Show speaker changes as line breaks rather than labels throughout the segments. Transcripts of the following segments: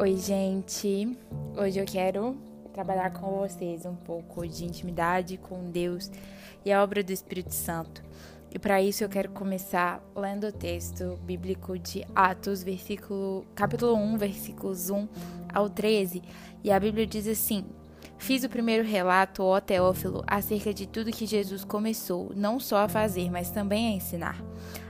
Oi, gente. Hoje eu quero trabalhar com vocês um pouco de intimidade com Deus e a obra do Espírito Santo. E para isso eu quero começar lendo o texto bíblico de Atos, versículo, capítulo 1, versículos 1 ao 13. E a Bíblia diz assim: Fiz o primeiro relato, ó Teófilo, acerca de tudo que Jesus começou, não só a fazer, mas também a ensinar,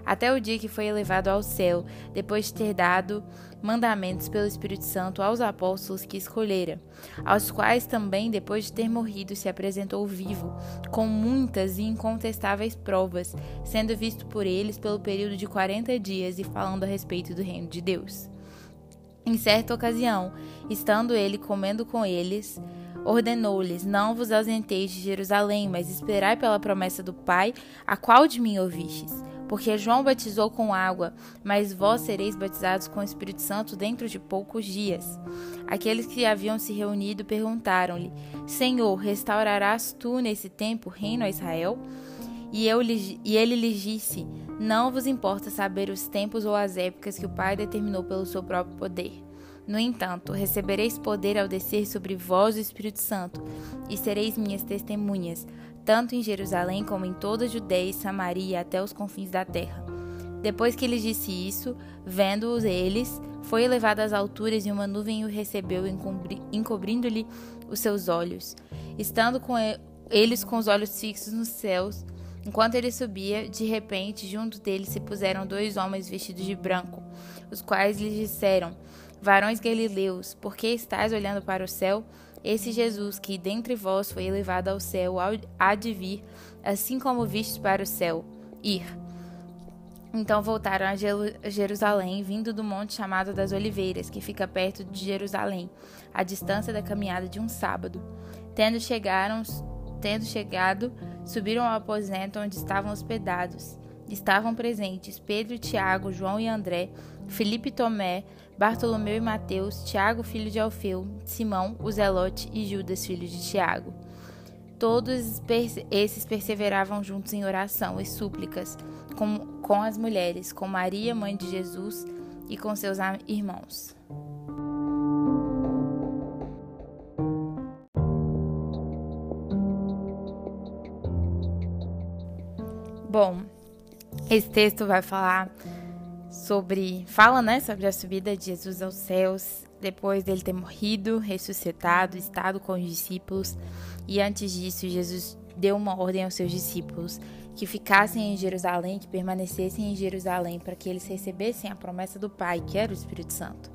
até o dia que foi elevado ao céu, depois de ter dado mandamentos pelo Espírito Santo aos apóstolos que escolhera, aos quais também, depois de ter morrido, se apresentou vivo, com muitas e incontestáveis provas, sendo visto por eles pelo período de quarenta dias e falando a respeito do reino de Deus. Em certa ocasião, estando ele comendo com eles, ordenou-lhes: Não vos ausenteis de Jerusalém, mas esperai pela promessa do Pai, a qual de mim ouvistes. Porque João batizou com água, mas vós sereis batizados com o Espírito Santo dentro de poucos dias. Aqueles que haviam se reunido perguntaram-lhe: Senhor, restaurarás tu nesse tempo reino a Israel? E, eu, e ele lhes disse: Não vos importa saber os tempos ou as épocas que o Pai determinou pelo seu próprio poder no entanto, recebereis poder ao descer sobre vós o Espírito Santo, e sereis minhas testemunhas, tanto em Jerusalém como em toda a Judéia e Samaria até os confins da terra. Depois que lhes disse isso, vendo-os eles, foi elevado às alturas e uma nuvem o recebeu, encobrindo-lhe os seus olhos. Estando com eles com os olhos fixos nos céus, enquanto ele subia, de repente, junto dele se puseram dois homens vestidos de branco, os quais lhes disseram: Varões galileus, por que estáis olhando para o céu? Esse Jesus que dentre vós foi elevado ao céu há de vir, assim como vistes para o céu, ir. Então voltaram a Jerusalém, vindo do monte chamado das Oliveiras, que fica perto de Jerusalém, à distância da caminhada de um sábado. Tendo, chegaram, tendo chegado, subiram ao aposento onde estavam hospedados. Estavam presentes Pedro, Tiago, João e André, Felipe e Tomé, Bartolomeu e Mateus, Tiago, filho de Alfeu, Simão, o Zelote e Judas, filho de Tiago. Todos esses perseveravam juntos em oração e súplicas com, com as mulheres, com Maria, mãe de Jesus, e com seus irmãos. Bom, esse texto vai falar sobre, fala, né, sobre a subida de Jesus aos céus, depois dele ter morrido, ressuscitado, estado com os discípulos, e antes disso, Jesus deu uma ordem aos seus discípulos que ficassem em Jerusalém, que permanecessem em Jerusalém, para que eles recebessem a promessa do Pai, que era o Espírito Santo.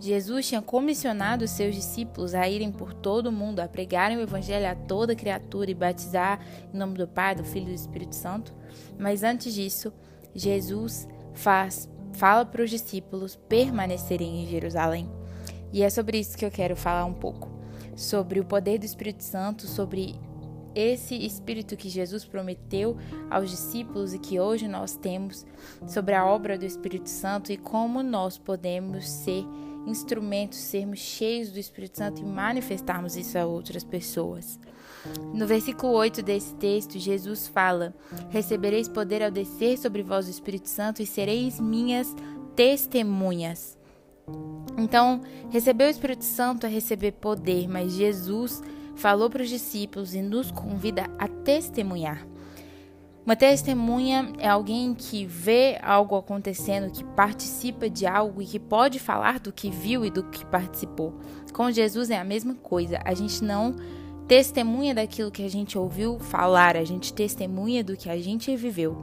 Jesus tinha comissionado os seus discípulos a irem por todo o mundo, a pregarem o Evangelho a toda criatura e batizar em nome do Pai, do Filho e do Espírito Santo. Mas antes disso, Jesus faz, fala para os discípulos permanecerem em Jerusalém. E é sobre isso que eu quero falar um pouco. Sobre o poder do Espírito Santo, sobre esse Espírito que Jesus prometeu aos discípulos e que hoje nós temos, sobre a obra do Espírito Santo e como nós podemos ser instrumentos, sermos cheios do Espírito Santo e manifestarmos isso a outras pessoas. No versículo 8 desse texto, Jesus fala: Recebereis poder ao descer sobre vós o Espírito Santo e sereis minhas testemunhas. Então, receber o Espírito Santo é receber poder, mas Jesus falou para os discípulos e nos convida a testemunhar. Uma testemunha é alguém que vê algo acontecendo, que participa de algo e que pode falar do que viu e do que participou. Com Jesus é a mesma coisa. A gente não testemunha daquilo que a gente ouviu falar, a gente testemunha do que a gente viveu.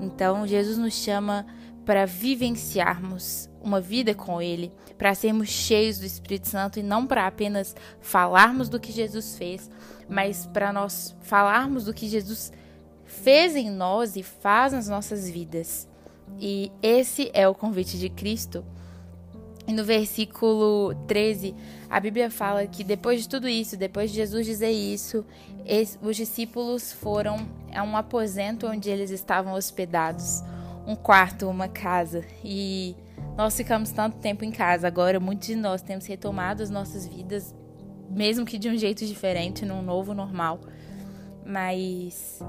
Então, Jesus nos chama para vivenciarmos uma vida com Ele, para sermos cheios do Espírito Santo e não para apenas falarmos do que Jesus fez, mas para nós falarmos do que Jesus fez em nós e faz nas nossas vidas. E esse é o convite de Cristo. E no versículo 13, a Bíblia fala que depois de tudo isso, depois de Jesus dizer isso, os discípulos foram a um aposento onde eles estavam hospedados, um quarto, uma casa. E nós ficamos tanto tempo em casa. Agora, muitos de nós temos retomado as nossas vidas, mesmo que de um jeito diferente, num novo normal. Mas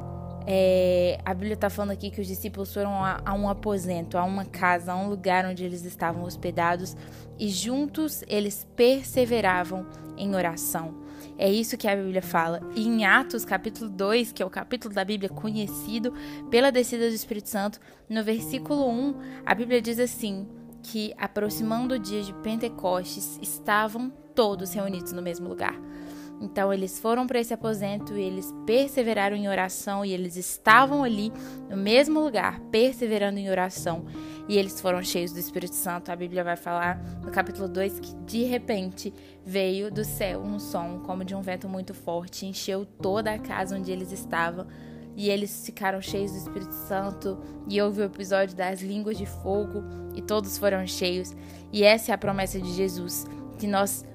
É, a Bíblia está falando aqui que os discípulos foram a, a, um aposento, a uma casa, a um lugar onde eles estavam hospedados e juntos eles perseveravam em oração. É isso que a Bíblia fala. E em Atos, capítulo 2, que é o capítulo da Bíblia conhecido pela descida do Espírito Santo, no versículo 1, a Bíblia diz assim: que aproximando o dia de Pentecostes, estavam todos reunidos no mesmo lugar. Então eles foram para esse aposento e eles perseveraram em oração e eles estavam ali no mesmo lugar, perseverando em oração. E eles foram cheios do Espírito Santo. A Bíblia vai falar no capítulo 2 que de repente veio do céu um som como de um vento muito forte, encheu toda a casa onde eles estavam. E eles ficaram cheios do Espírito Santo, e houve o episódio das línguas de fogo, e todos foram cheios. E essa é a promessa de Jesus, que nós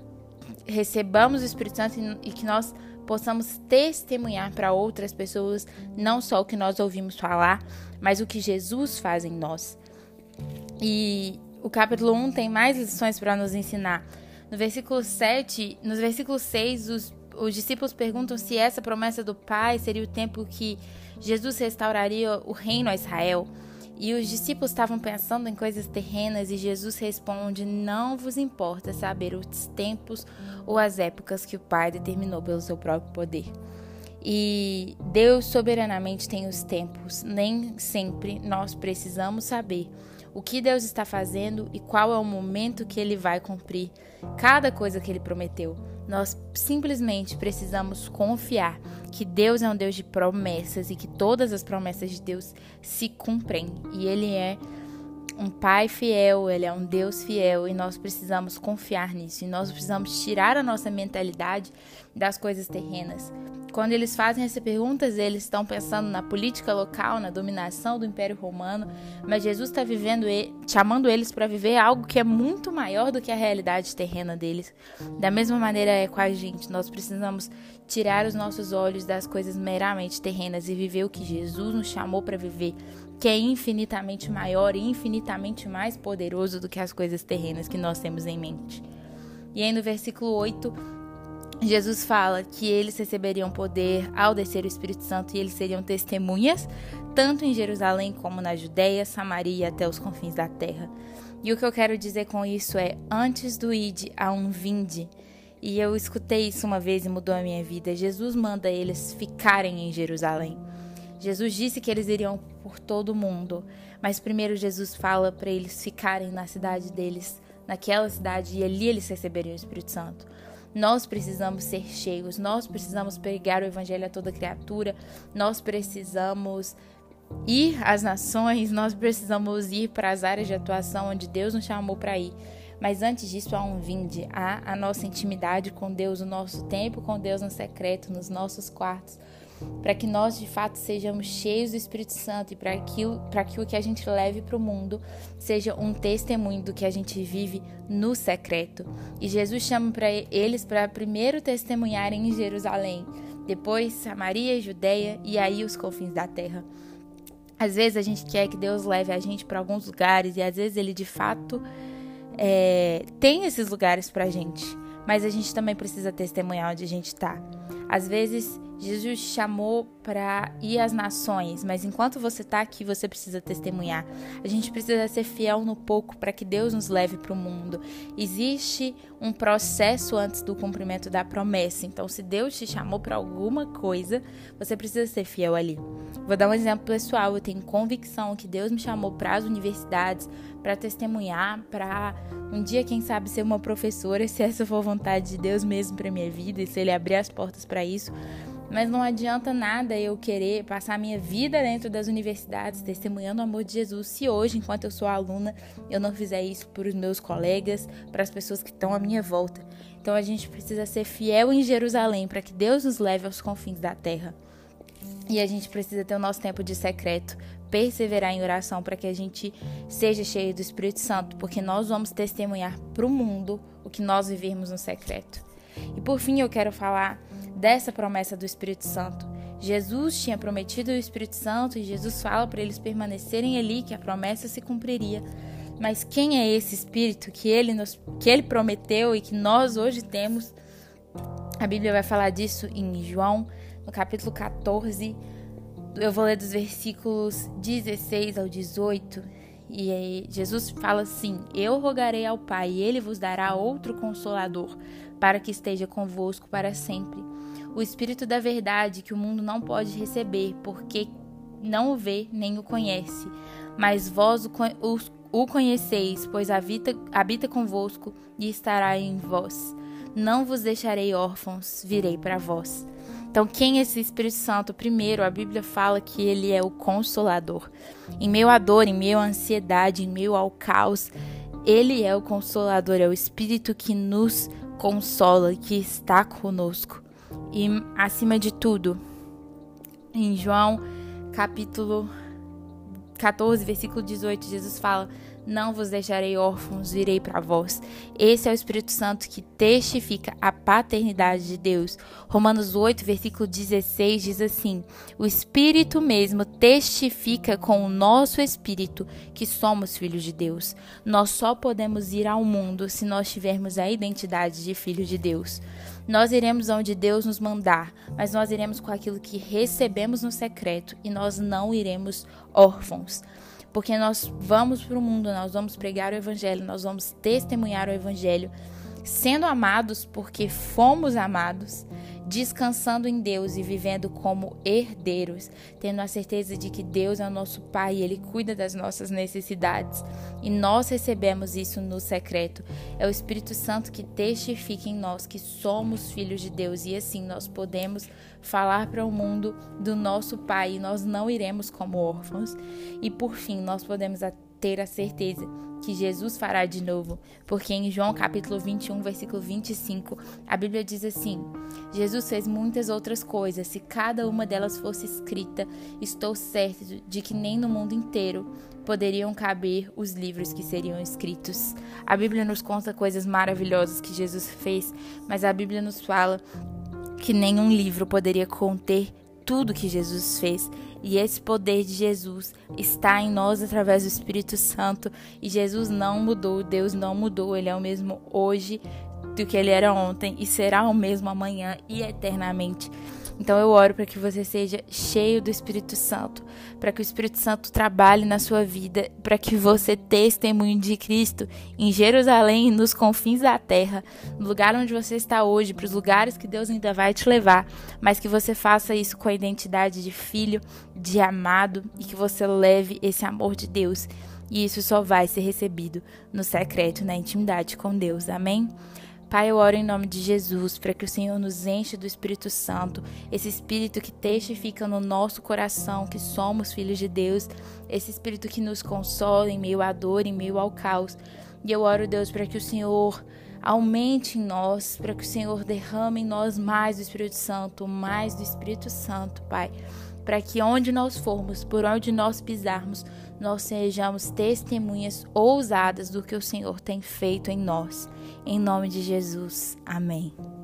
recebamos o Espírito Santo e que nós possamos testemunhar para outras pessoas não só o que nós ouvimos falar, mas o que Jesus faz em nós. E o capítulo 1 tem mais lições para nos ensinar. No versículo 7, nos versículos 6, os, os discípulos perguntam se essa promessa do Pai seria o tempo que Jesus restauraria o reino a Israel. E os discípulos estavam pensando em coisas terrenas e Jesus responde: Não vos importa saber os tempos ou as épocas que o Pai determinou pelo seu próprio poder. E Deus soberanamente tem os tempos, nem sempre nós precisamos saber o que Deus está fazendo e qual é o momento que ele vai cumprir cada coisa que ele prometeu. Nós simplesmente precisamos confiar que Deus é um Deus de promessas e que todas as promessas de Deus se cumprem. E Ele é um Pai fiel, Ele é um Deus fiel e nós precisamos confiar nisso. E nós precisamos tirar a nossa mentalidade das coisas terrenas quando eles fazem essas perguntas, eles estão pensando na política local, na dominação do Império Romano, mas Jesus está vivendo, chamando eles para viver algo que é muito maior do que a realidade terrena deles. Da mesma maneira é com a gente, nós precisamos tirar os nossos olhos das coisas meramente terrenas e viver o que Jesus nos chamou para viver, que é infinitamente maior e infinitamente mais poderoso do que as coisas terrenas que nós temos em mente. E aí no versículo 8, Jesus fala que eles receberiam poder ao descer o Espírito Santo e eles seriam testemunhas, tanto em Jerusalém como na Judéia, Samaria até os confins da terra. E o que eu quero dizer com isso é: antes do ide, há um vinde. E eu escutei isso uma vez e mudou a minha vida. Jesus manda eles ficarem em Jerusalém. Jesus disse que eles iriam por todo o mundo, mas primeiro Jesus fala para eles ficarem na cidade deles, naquela cidade, e ali eles receberiam o Espírito Santo. Nós precisamos ser cheios, nós precisamos pregar o evangelho a toda criatura, nós precisamos ir às nações, nós precisamos ir para as áreas de atuação onde Deus nos chamou para ir. Mas antes disso, há um vinde, há a nossa intimidade com Deus, o nosso tempo com Deus no secreto, nos nossos quartos, para que nós de fato sejamos cheios do Espírito Santo e para que, para que o que a gente leve para o mundo seja um testemunho do que a gente vive no secreto. E Jesus chama para eles para primeiro testemunharem em Jerusalém, depois Samaria, Judéia e aí os confins da terra. Às vezes a gente quer que Deus leve a gente para alguns lugares e às vezes ele de fato é, tem esses lugares para a gente, mas a gente também precisa testemunhar onde a gente está. Às vezes Jesus chamou para ir às nações, mas enquanto você está aqui, você precisa testemunhar. A gente precisa ser fiel no pouco para que Deus nos leve para o mundo. Existe um processo antes do cumprimento da promessa. Então, se Deus te chamou para alguma coisa, você precisa ser fiel ali. Vou dar um exemplo pessoal. Eu tenho convicção que Deus me chamou para as universidades, para testemunhar, para um dia, quem sabe, ser uma professora, se essa for a vontade de Deus mesmo para minha vida e se Ele abrir as portas para isso. Mas não adianta nada eu querer passar minha vida dentro das universidades testemunhando o amor de Jesus se hoje, enquanto eu sou aluna, eu não fizer isso para os meus colegas, para as pessoas que estão à minha volta. Então a gente precisa ser fiel em Jerusalém para que Deus nos leve aos confins da terra. E a gente precisa ter o nosso tempo de secreto, perseverar em oração para que a gente seja cheio do Espírito Santo, porque nós vamos testemunhar para o mundo o que nós vivermos no secreto. E por fim, eu quero falar dessa promessa do Espírito Santo. Jesus tinha prometido o Espírito Santo e Jesus fala para eles permanecerem ali que a promessa se cumpriria. Mas quem é esse Espírito que ele nos, que ele prometeu e que nós hoje temos? A Bíblia vai falar disso em João, no capítulo 14, Eu vou ler dos versículos 16 ao 18. E aí, Jesus fala assim: Eu rogarei ao Pai, e ele vos dará outro consolador, para que esteja convosco para sempre. O Espírito da Verdade, que o mundo não pode receber, porque não o vê nem o conhece. Mas vós o, conheceis, pois habita, habita convosco e estará em vós. Não vos deixarei órfãos, virei para vós. Então, quem é esse Espírito Santo? Primeiro, a Bíblia fala que ele é o consolador. Em meio à dor, em meio à ansiedade, em meio ao caos, ele é o consolador, é o Espírito que nos consola, que está conosco. E, acima de tudo, em João capítulo 14, versículo 18, Jesus fala: não vos deixarei órfãos, virei para vós. Esse é o Espírito Santo que testifica a paternidade de Deus. Romanos 8, versículo 16 diz assim: O Espírito mesmo testifica com o nosso espírito que somos filhos de Deus. Nós só podemos ir ao mundo se nós tivermos a identidade de filho de Deus. Nós iremos onde Deus nos mandar, mas nós iremos com aquilo que recebemos no secreto e nós não iremos órfãos porque nós vamos para o mundo, nós vamos pregar o Evangelho, nós vamos testemunhar o Evangelho, sendo amados porque fomos amados, descansando em Deus e vivendo como herdeiros, tendo a certeza de que Deus é o nosso Pai e Ele cuida das nossas necessidades. E nós recebemos isso no secreto. É o Espírito Santo que testifica em nós que somos filhos de Deus e assim nós podemos falar para o mundo do nosso Pai e nós não iremos como órfãos. E por fim, nós podemos ter a certeza que Jesus fará de novo, porque em João capítulo 21, versículo 25, a Bíblia diz assim: Jesus fez muitas outras coisas, se cada uma delas fosse escrita, estou certo de que nem no mundo inteiro poderiam caber os livros que seriam escritos. A Bíblia nos conta coisas maravilhosas que Jesus fez, mas a Bíblia nos fala que nenhum livro poderia conter tudo que Jesus fez. E esse poder de Jesus está em nós através do Espírito Santo. E Jesus não mudou, Deus não mudou, Ele é o mesmo hoje do que Ele era ontem e será o mesmo amanhã e eternamente. Então eu oro para que você seja cheio do Espírito Santo, para que o Espírito Santo trabalhe na sua vida, para que você testemunhe de Cristo em Jerusalém e nos confins da terra, no lugar onde você está hoje, para os lugares que Deus ainda vai te levar, mas que você faça isso com a identidade de filho, de amado e que você leve esse amor de Deus. E isso só vai ser recebido no secreto, na intimidade com Deus. Amém? Pai, eu oro em nome de Jesus para que o Senhor nos enche do Espírito Santo, esse Espírito que testifica no nosso coração que somos filhos de Deus, esse Espírito que nos consola em meio à dor, em meio ao caos. E eu oro, Deus, para que o Senhor aumente em nós, para que o Senhor derrame em nós mais do Espírito Santo, mais do Espírito Santo, Pai para que onde nós formos, por onde nós pisarmos, nós sejamos testemunhas ousadas do que o Senhor tem feito em nós. Em nome de Jesus. Amém.